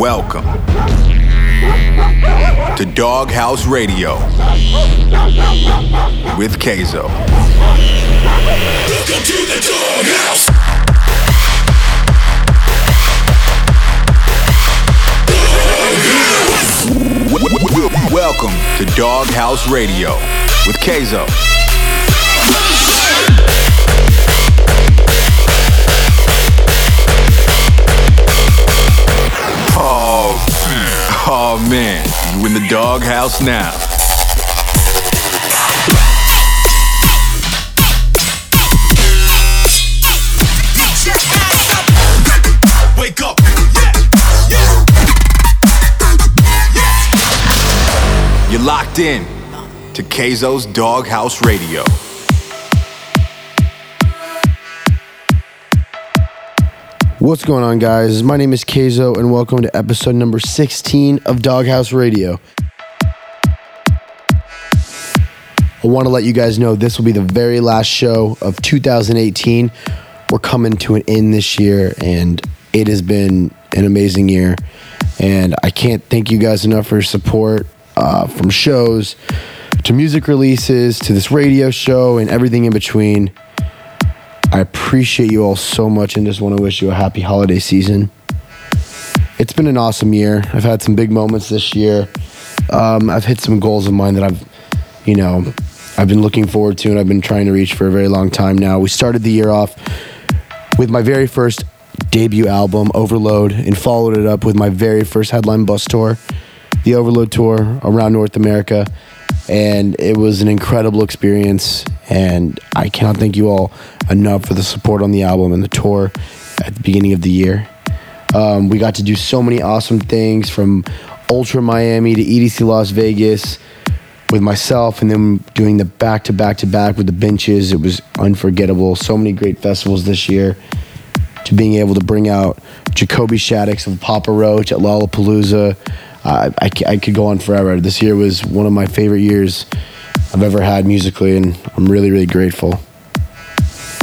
Welcome to Doghouse Radio with Kayzo. Welcome to the Doghouse. Welcome to Doghouse Radio with Kayzo. Oh man, you in the doghouse now. Get your ass up. Wake up. Yeah. Yeah. You're locked in to Kayzo's Doghouse Radio. What's going on, guys? My name is Kayzo, and welcome to episode number 16 of Doghouse Radio. I want to let you guys know this will be the very last show of 2018. We're coming to an end this year, and it has been an amazing year. And I can't thank you guys enough for your support uh, from shows to music releases to this radio show and everything in between. I appreciate you all so much and just want to wish you a happy holiday season. It's been an awesome year. I've had some big moments this year. Um, I've hit some goals of mine that I've, you know, I've been looking forward to and I've been trying to reach for a very long time now. We started the year off with my very first debut album, Overload, and followed it up with my very first headline bus tour, the Overload Tour around North America. And it was an incredible experience. And I cannot thank you all enough for the support on the album and the tour at the beginning of the year. Um, we got to do so many awesome things from Ultra Miami to EDC Las Vegas with myself and then doing the back to back to back with the benches. It was unforgettable. So many great festivals this year. To being able to bring out Jacoby Shaddix of Papa Roach at Lollapalooza. I, c- I could go on forever. This year was one of my favorite years I've ever had musically, and I'm really, really grateful.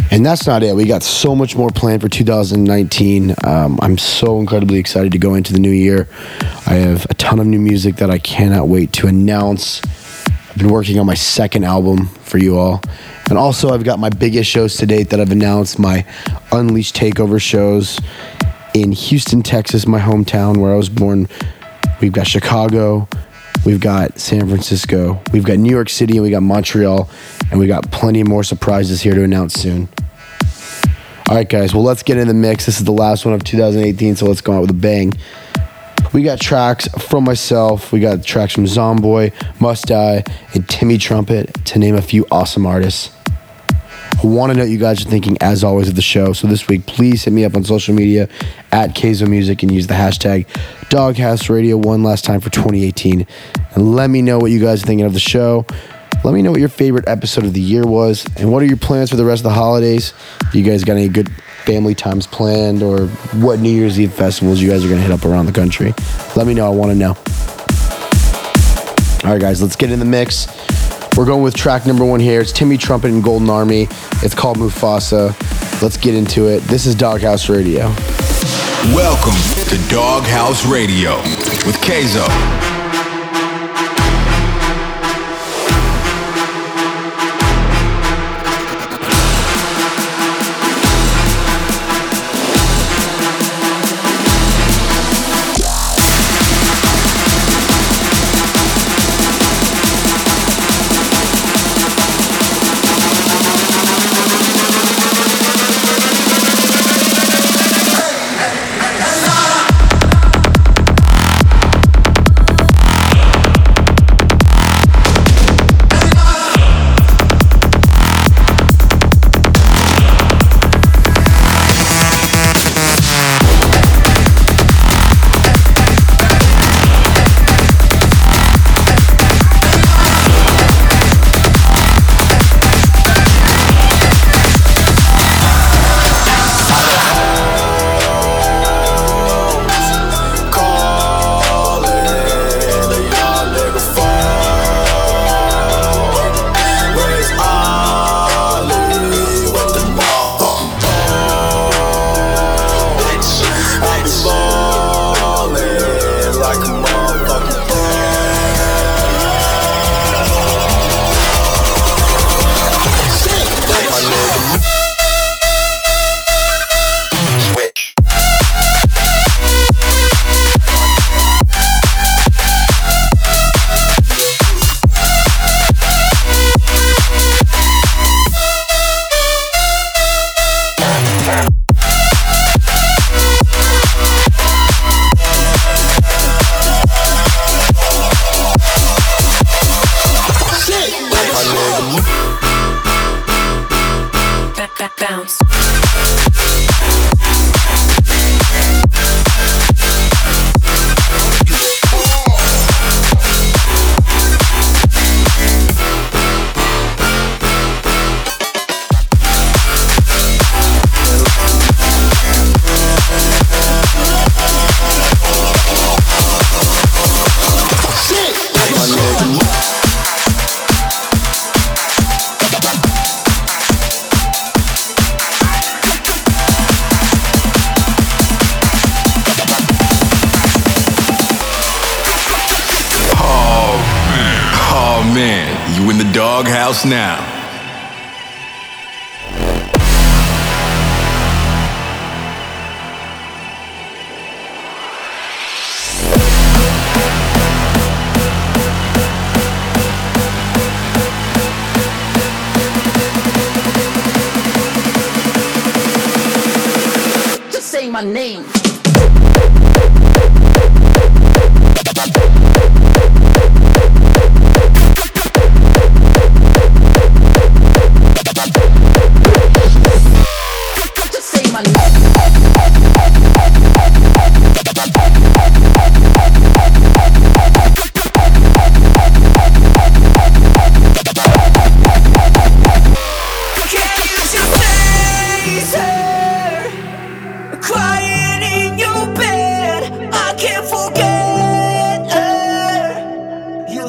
And that's not it. We got so much more planned for 2019. Um, I'm so incredibly excited to go into the new year. I have a ton of new music that I cannot wait to announce. I've been working on my second album for you all. And also, I've got my biggest shows to date that I've announced my Unleashed Takeover shows in Houston, Texas, my hometown where I was born. We've got Chicago, we've got San Francisco, we've got New York City, and we got Montreal, and we got plenty more surprises here to announce soon. All right, guys. Well, let's get in the mix. This is the last one of 2018, so let's go out with a bang. We got tracks from myself. We got tracks from Zomboy, Must Die, and Timmy Trumpet, to name a few awesome artists. I want to know what you guys are thinking, as always, of the show. So this week, please hit me up on social media at Kayzo Music and use the hashtag Doghouse Radio one last time for 2018. And let me know what you guys are thinking of the show. Let me know what your favorite episode of the year was, and what are your plans for the rest of the holidays? You guys got any good family times planned, or what New Year's Eve festivals you guys are gonna hit up around the country? Let me know. I want to know. All right, guys, let's get in the mix. We're going with track number one here. It's Timmy Trumpet and Golden Army. It's called Mufasa. Let's get into it. This is Doghouse Radio. Welcome to Doghouse Radio with Kayzo.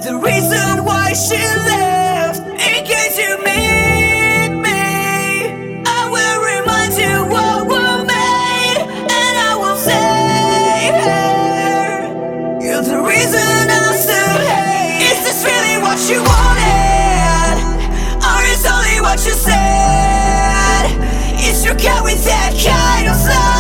the reason why she left. In case you meet me, I will remind you what we made, and I will say, hey, you're the reason I still hate. Is this really what you wanted, or is only what you said? Is you carry that kind of love?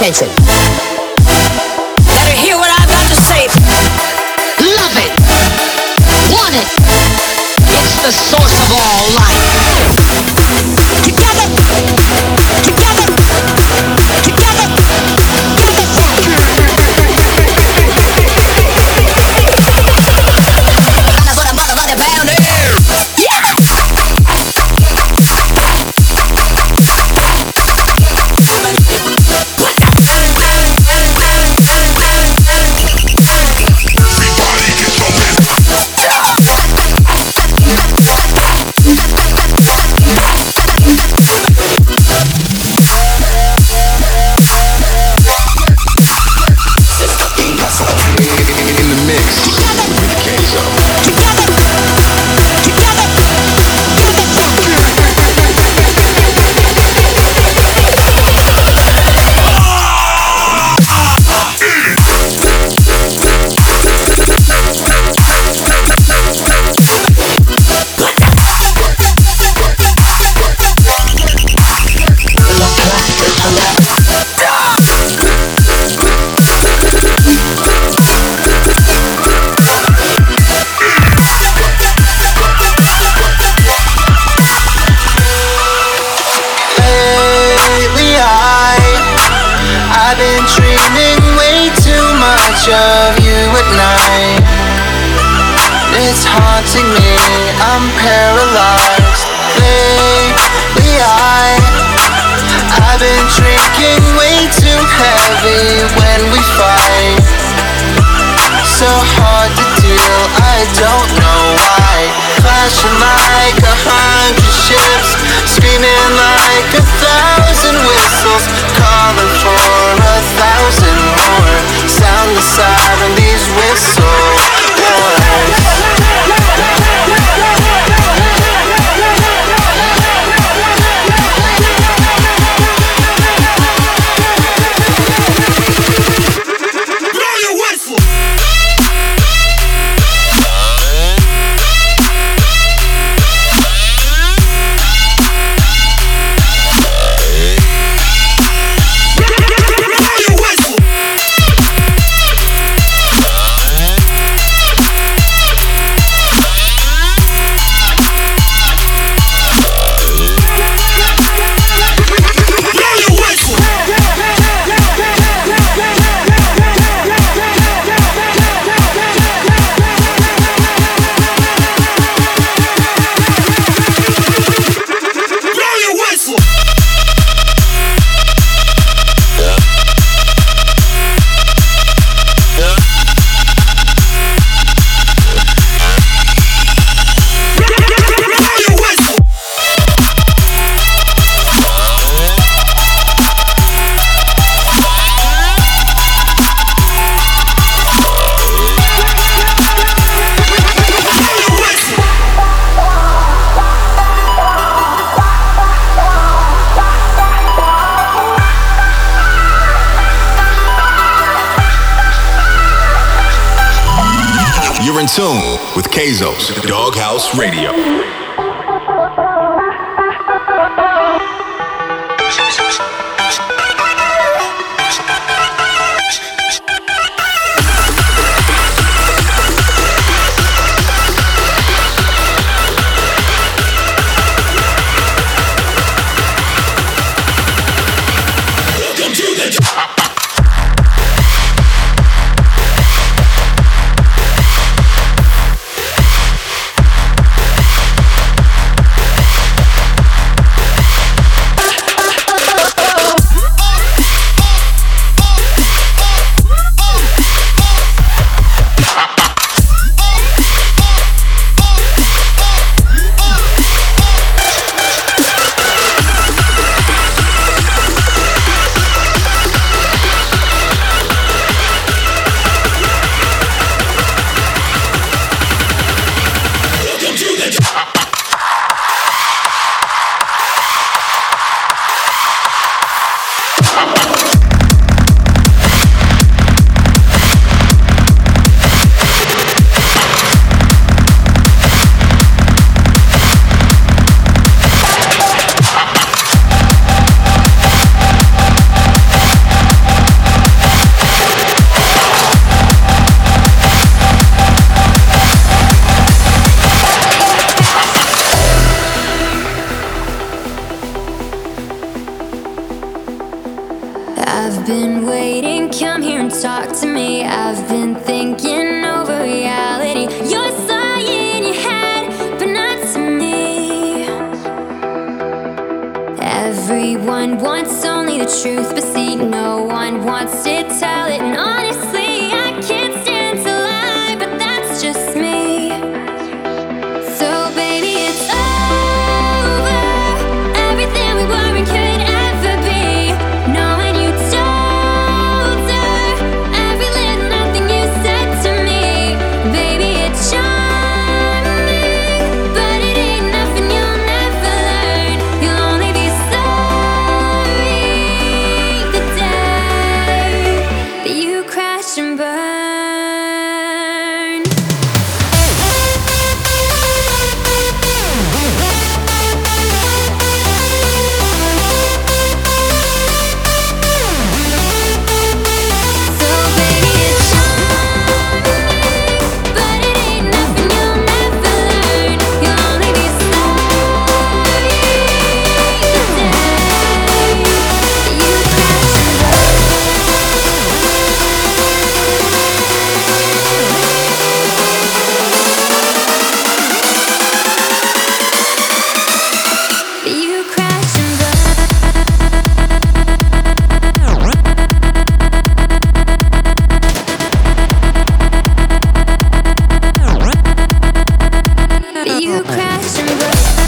Kaiser. Much of you at night. It's haunting me, I'm paralyzed. Lately I I've been drinking way too heavy when we fight. So hard to deal, I don't know why Flashing like a hundred ships Screaming like a thousand whistles Calling for a thousand more. Sound the siren, these whistles. You're with Kayzo's Doghouse Radio. truth. forever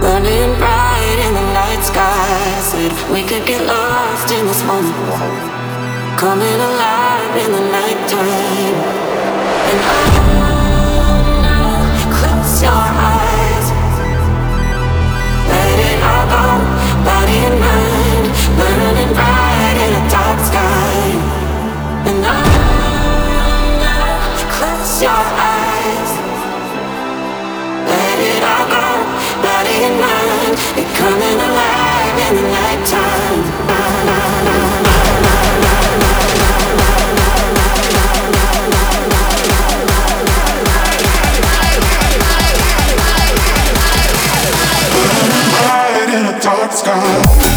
burning bright in the night sky. Said we could get lost in this moment, coming alive in the nighttime. And oh no, close your eyes, let it all go, body and mind, burning bright in a dark sky. And oh no, close your eyes. coming alive in the nighttime. Na, in a dark sky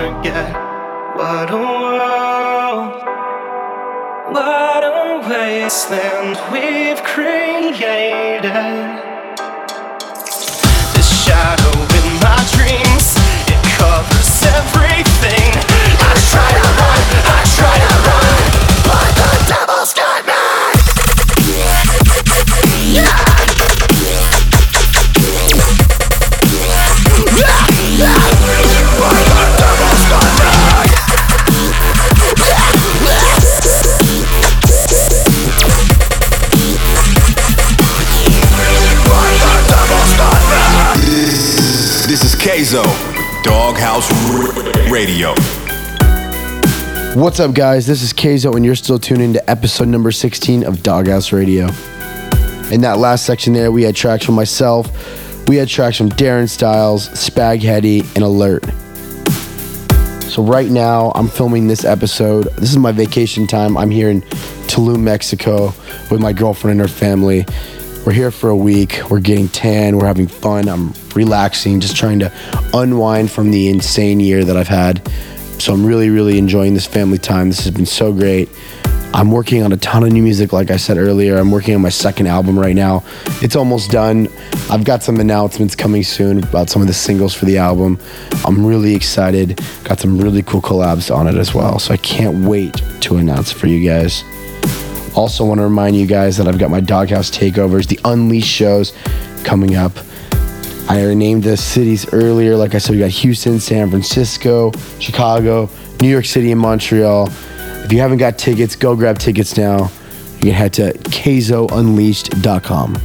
forget. What a world. What a wasteland we've created. The shadow in my dreams, it covers everything. I try to run, Doghouse Radio. What's up, guys? This is Kayzo, and you're still tuning in to episode number 16 of Doghouse Radio. In that last section there, we had tracks from myself, we had tracks from Darren Styles, Spag Heddy, and Alert. So right now, I'm filming this episode. This is my vacation time. I'm here in Tulum, Mexico, with my girlfriend and her family. We're here for a week. We're getting tan. We're having fun. I'm relaxing, just trying to unwind from the insane year that I've had. So I'm really, really enjoying this family time. This has been so great. I'm working on a ton of new music, like I said earlier. I'm working on my second album right now. It's almost done. I've got some announcements coming soon about some of the singles for the album. I'm really excited. Got some really cool collabs on it as well. So I can't wait to announce for you guys. Also, want to remind you guys that I've got my Doghouse Takeovers, the Unleashed shows coming up. I named the cities earlier. Like I said, we got Houston, San Francisco, Chicago, New York City, and Montreal. If you haven't got tickets, go grab tickets now. You can head to kayzounleashed.com.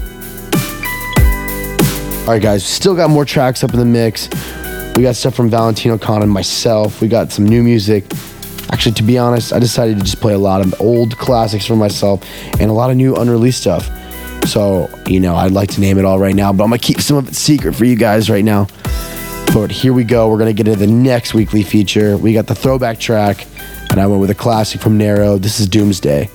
All right, guys, still got more tracks up in the mix. We got stuff from Valentino Khan and myself. We got some new music. Actually, to be honest, I decided to just play a lot of old classics for myself and a lot of new unreleased stuff. So, you know, I'd like to name it all right now, but I'm gonna keep some of it secret for you guys right now. But here we go. We're gonna get into the next weekly feature. We got the throwback track, and I went with a classic from Nero. This is Doomsday.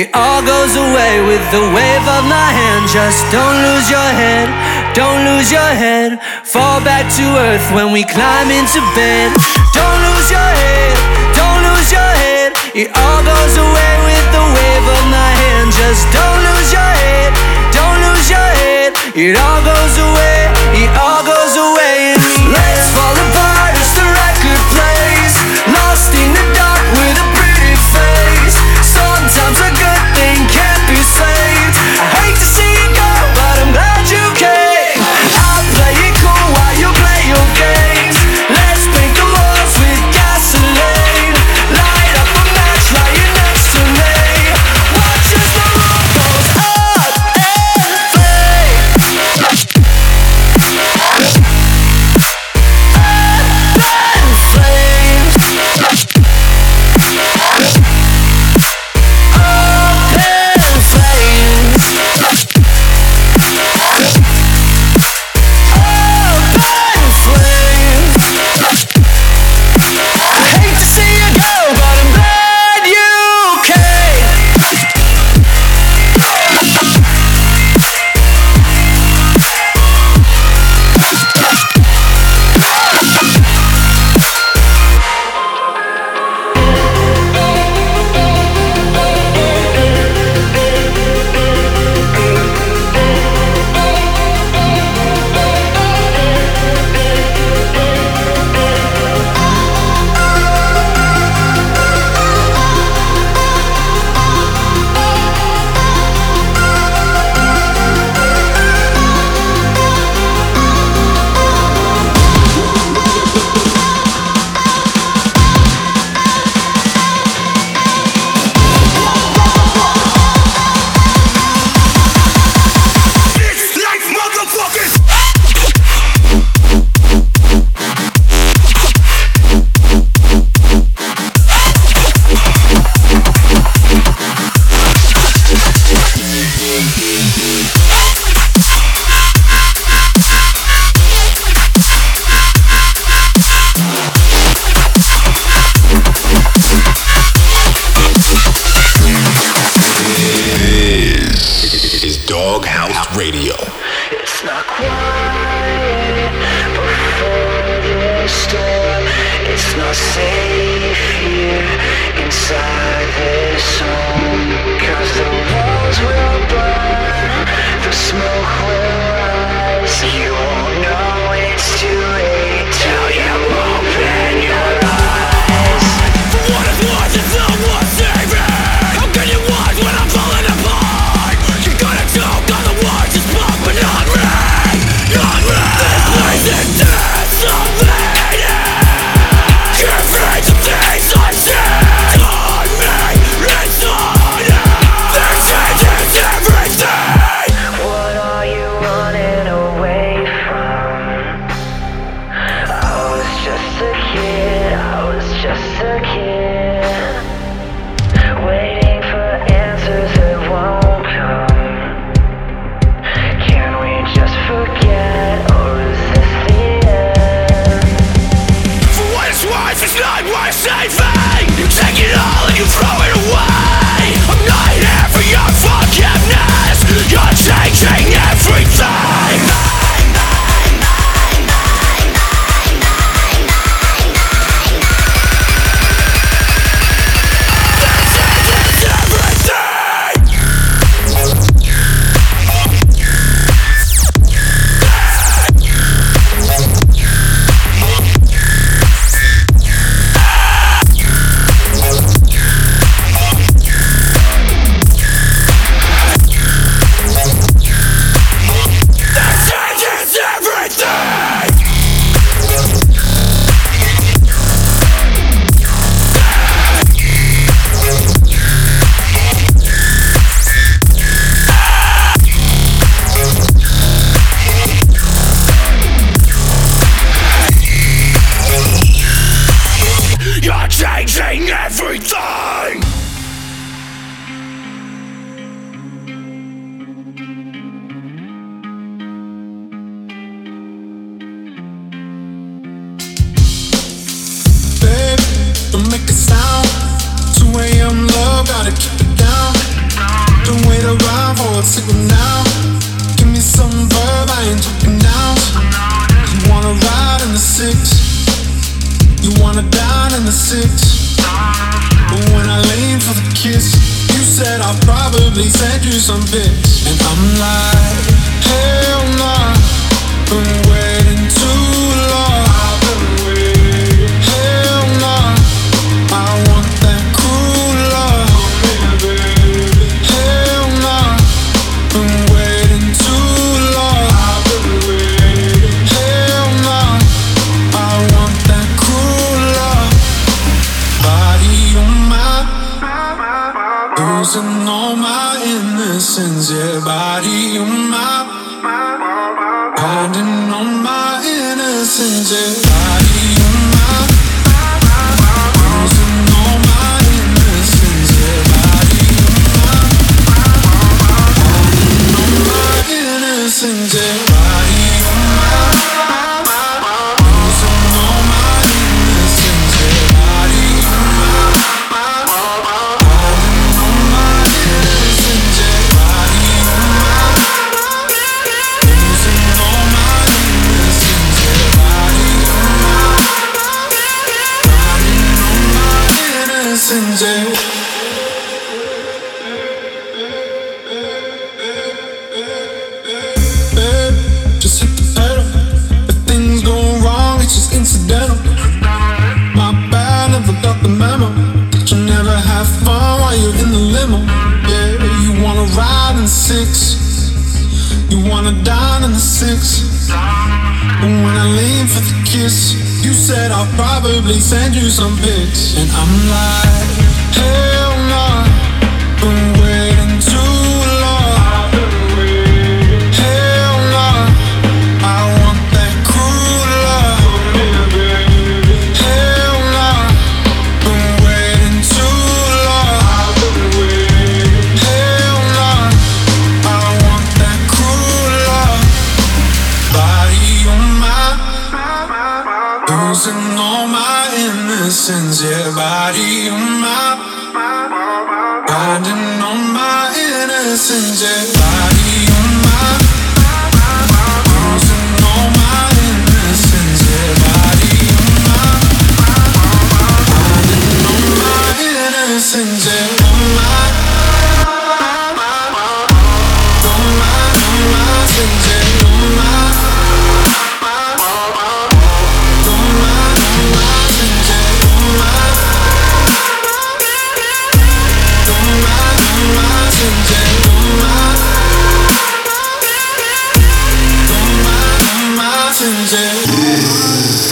It all goes away with the wave of my hand. Just don't lose your head, don't lose your head. Fall back to earth when we climb into bed. Don't lose your head, don't lose your head. It all goes away with the wave of my hand. Just don't lose your head, don't lose your head. It all Counting on my innocence. Yeah.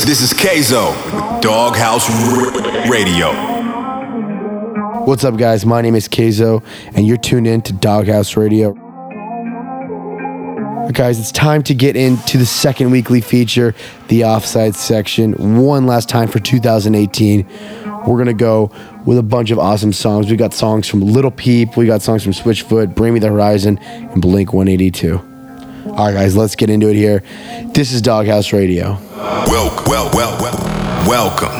This is Kayzo with Doghouse Radio. What's up, guys? My name is Kayzo, and you're tuned in to Doghouse Radio. Guys, it's time to get into the second weekly feature, the offside section. One last time for 2018. We're going to go with a bunch of awesome songs. We got songs from Lil Peep, we got songs from Switchfoot, Bring Me the Horizon, and Blink 182. All right, guys, let's get into it here. This is Doghouse Radio. Well, well, well, welcome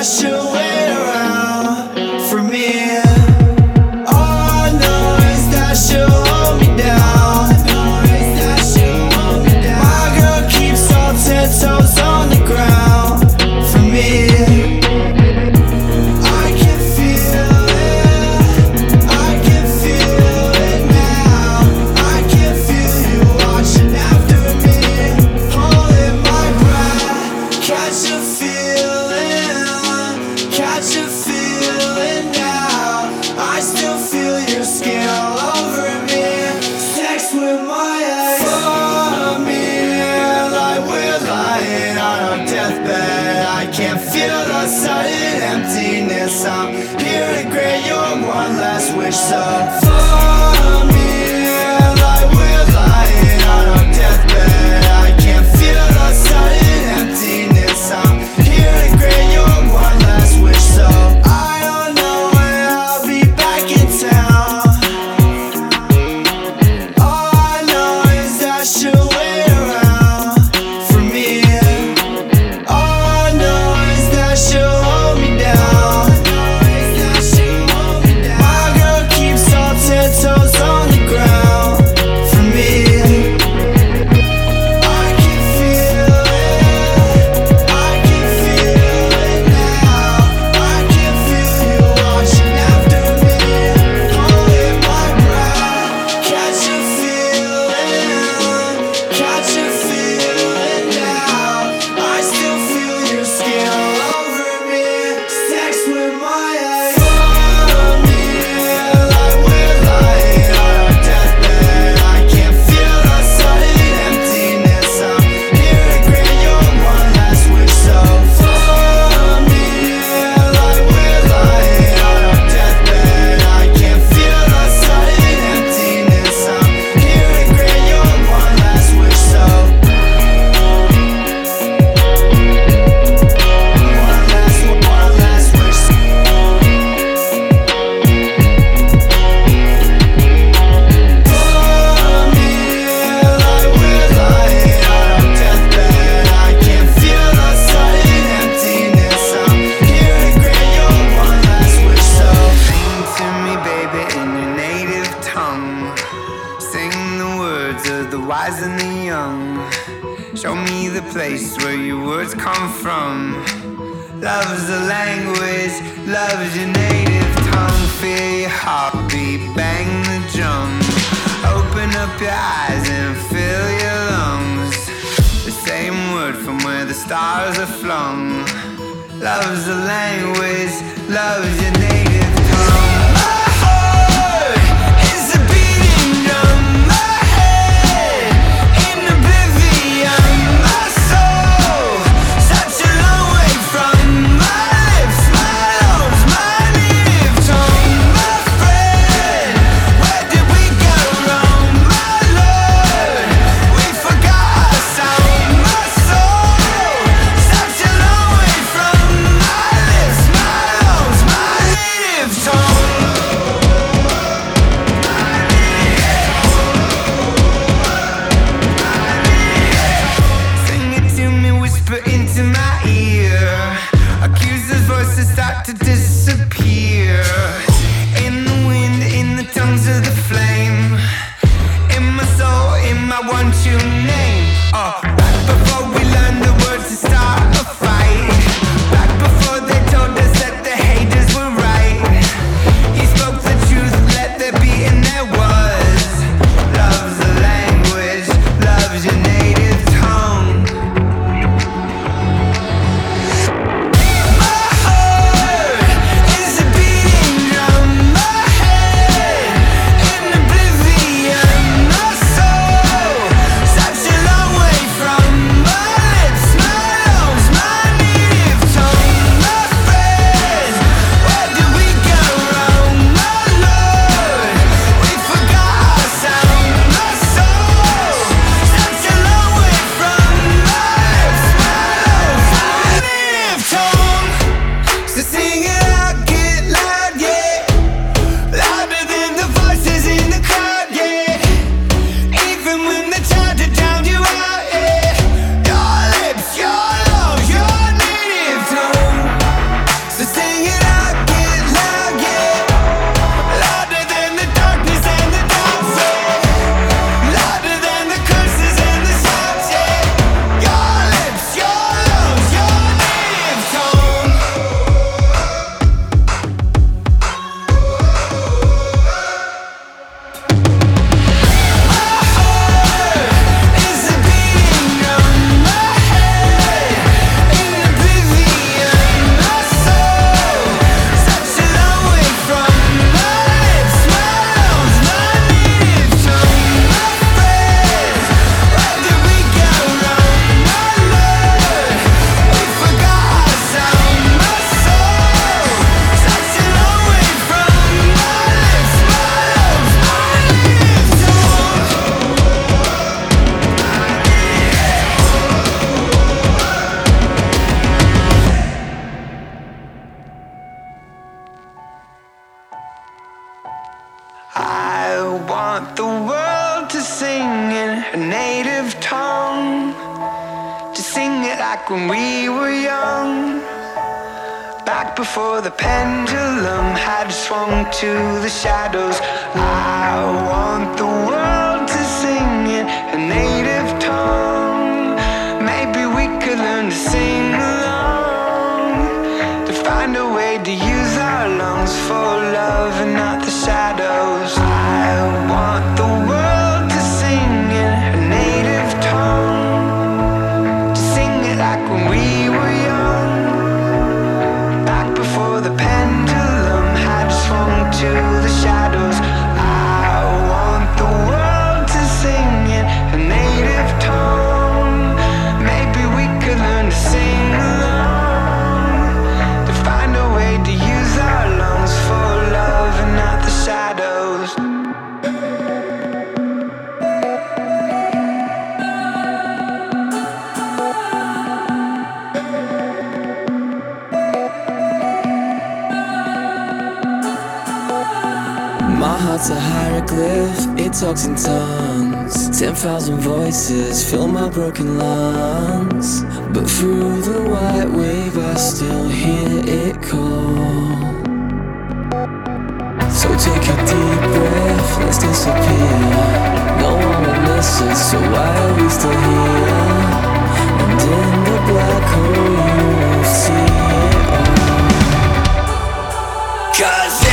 wash away. songs. 10,000 voices fill my broken lungs. But through the white wave, I still hear it call. So take a deep breath, let's disappear. No one will listen, so why are we still here? And in the black hole, you will see it all. Cause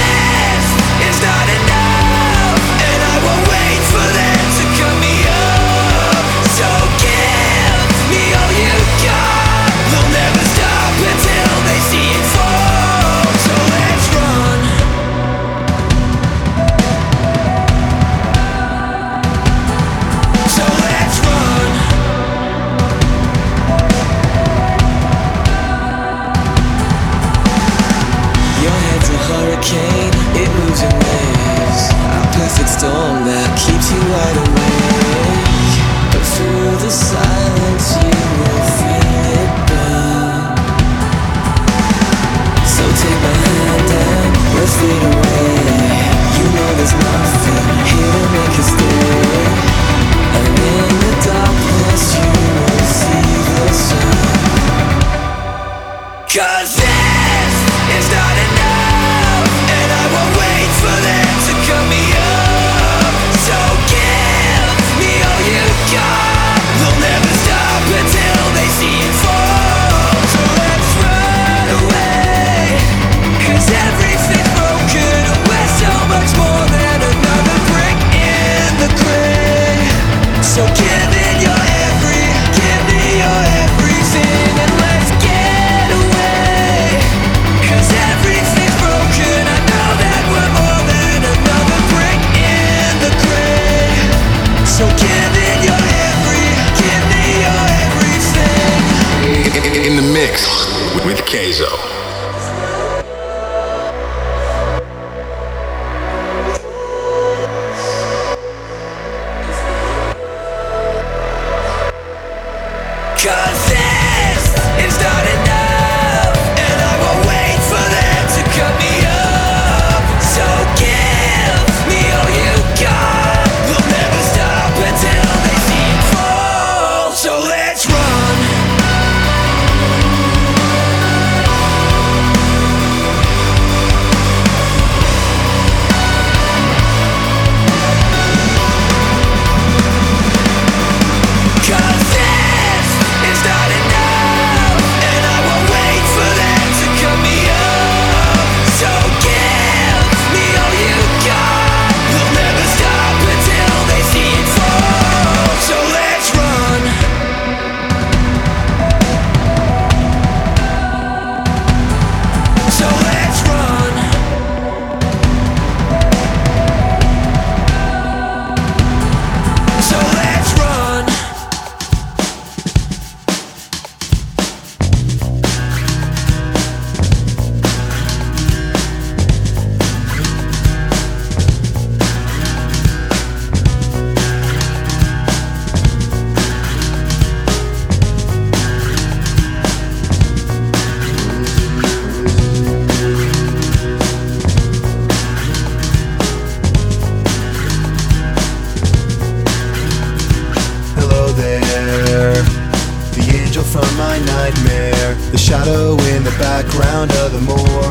The shadow in the background of the moor,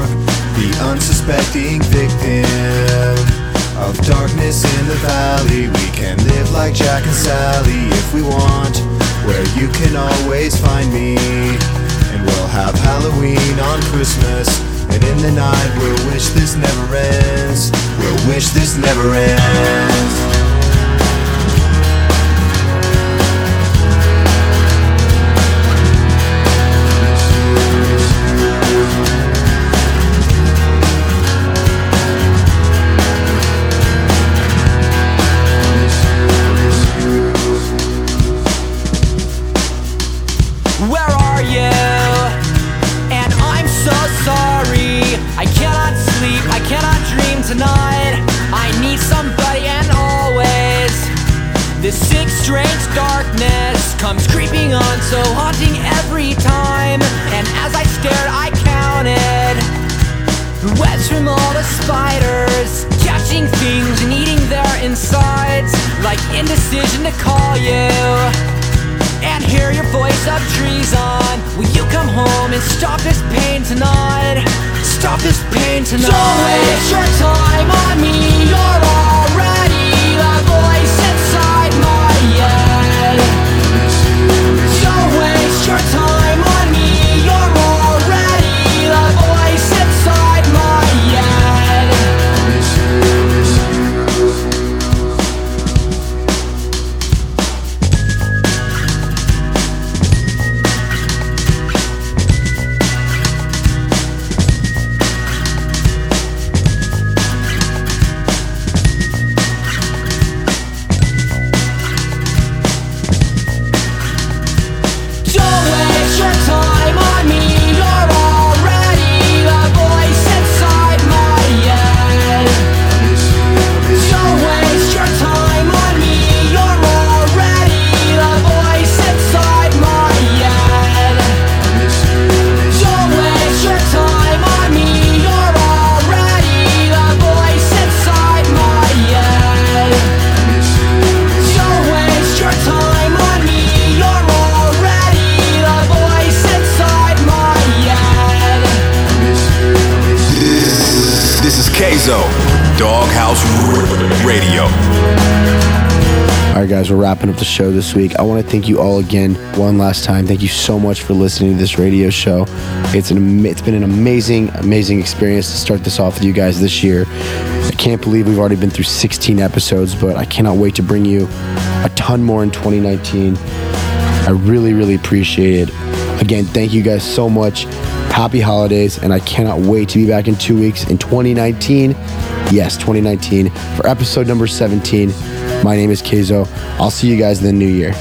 The unsuspecting victim of darkness in the valley. We can live like Jack and Sally if we want. Where you can always find me. And we'll have Halloween on Christmas. And in the night we'll wish this never ends. We'll wish this never ends. Spiders, catching things and eating their insides, like indecision to call you and hear your voice of treason. Will you come home and stop this pain tonight? Stop this pain tonight. Don't waste your time on me. You're already show this week. I want to thank you all again one last time. Thank you so much for listening to this radio show. It's an it's been an amazing, amazing experience to start this off with you guys this year. I can't believe we've already been through 16 episodes, but I cannot wait to bring you a ton more in 2019. I really, really appreciate it. Again, thank you guys so much. Happy holidays, and I cannot wait to be back in two weeks in 2019. Yes, 2019 for episode number 17. My name is Kayzo. I'll see you guys in the new year.